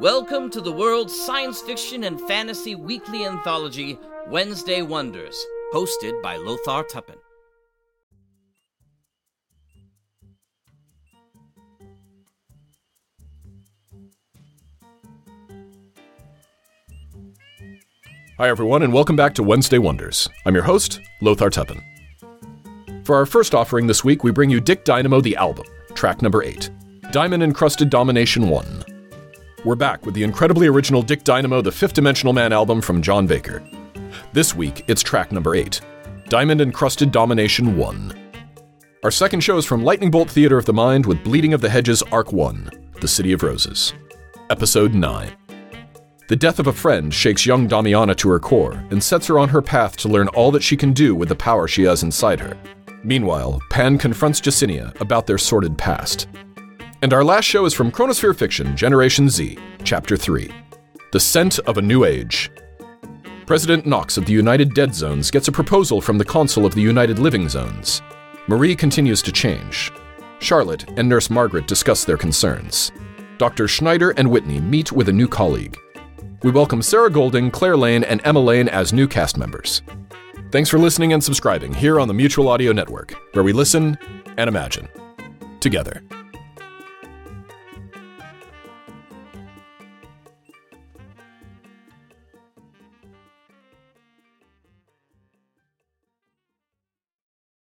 Welcome to the world's science fiction and fantasy weekly anthology, Wednesday Wonders, hosted by Lothar Tuppen. Hi, everyone, and welcome back to Wednesday Wonders. I'm your host, Lothar Tuppen. For our first offering this week, we bring you Dick Dynamo the album, track number 8, Diamond Encrusted Domination 1. We're back with the incredibly original Dick Dynamo the Fifth Dimensional Man album from John Baker. This week, it's track number 8, Diamond Encrusted Domination 1. Our second show is from Lightning Bolt Theater of the Mind with Bleeding of the Hedges Arc 1, The City of Roses. Episode 9. The death of a friend shakes young Damiana to her core and sets her on her path to learn all that she can do with the power she has inside her. Meanwhile, Pan confronts Jacinia about their sordid past. And our last show is from Chronosphere Fiction, Generation Z, Chapter 3 The Scent of a New Age. President Knox of the United Dead Zones gets a proposal from the Consul of the United Living Zones. Marie continues to change. Charlotte and Nurse Margaret discuss their concerns. Dr. Schneider and Whitney meet with a new colleague. We welcome Sarah Golding, Claire Lane, and Emma Lane as new cast members. Thanks for listening and subscribing here on the Mutual Audio Network, where we listen and imagine together.